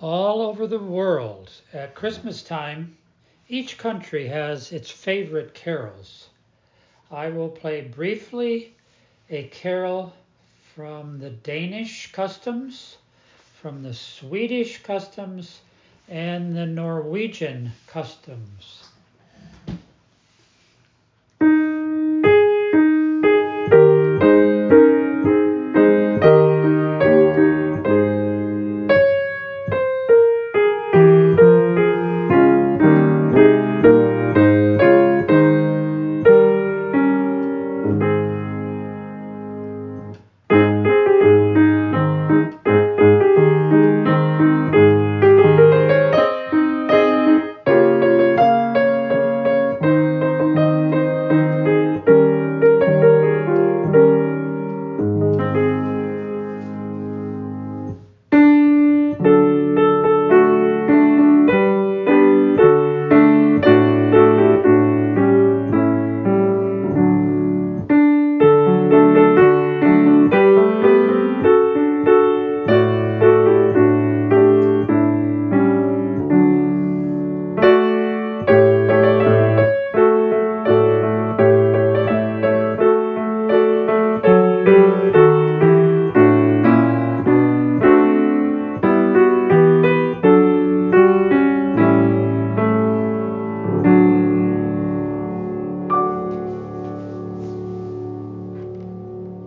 All over the world, at Christmas time, each country has its favorite carols. I will play briefly a carol from the Danish customs, from the Swedish customs, and the Norwegian customs.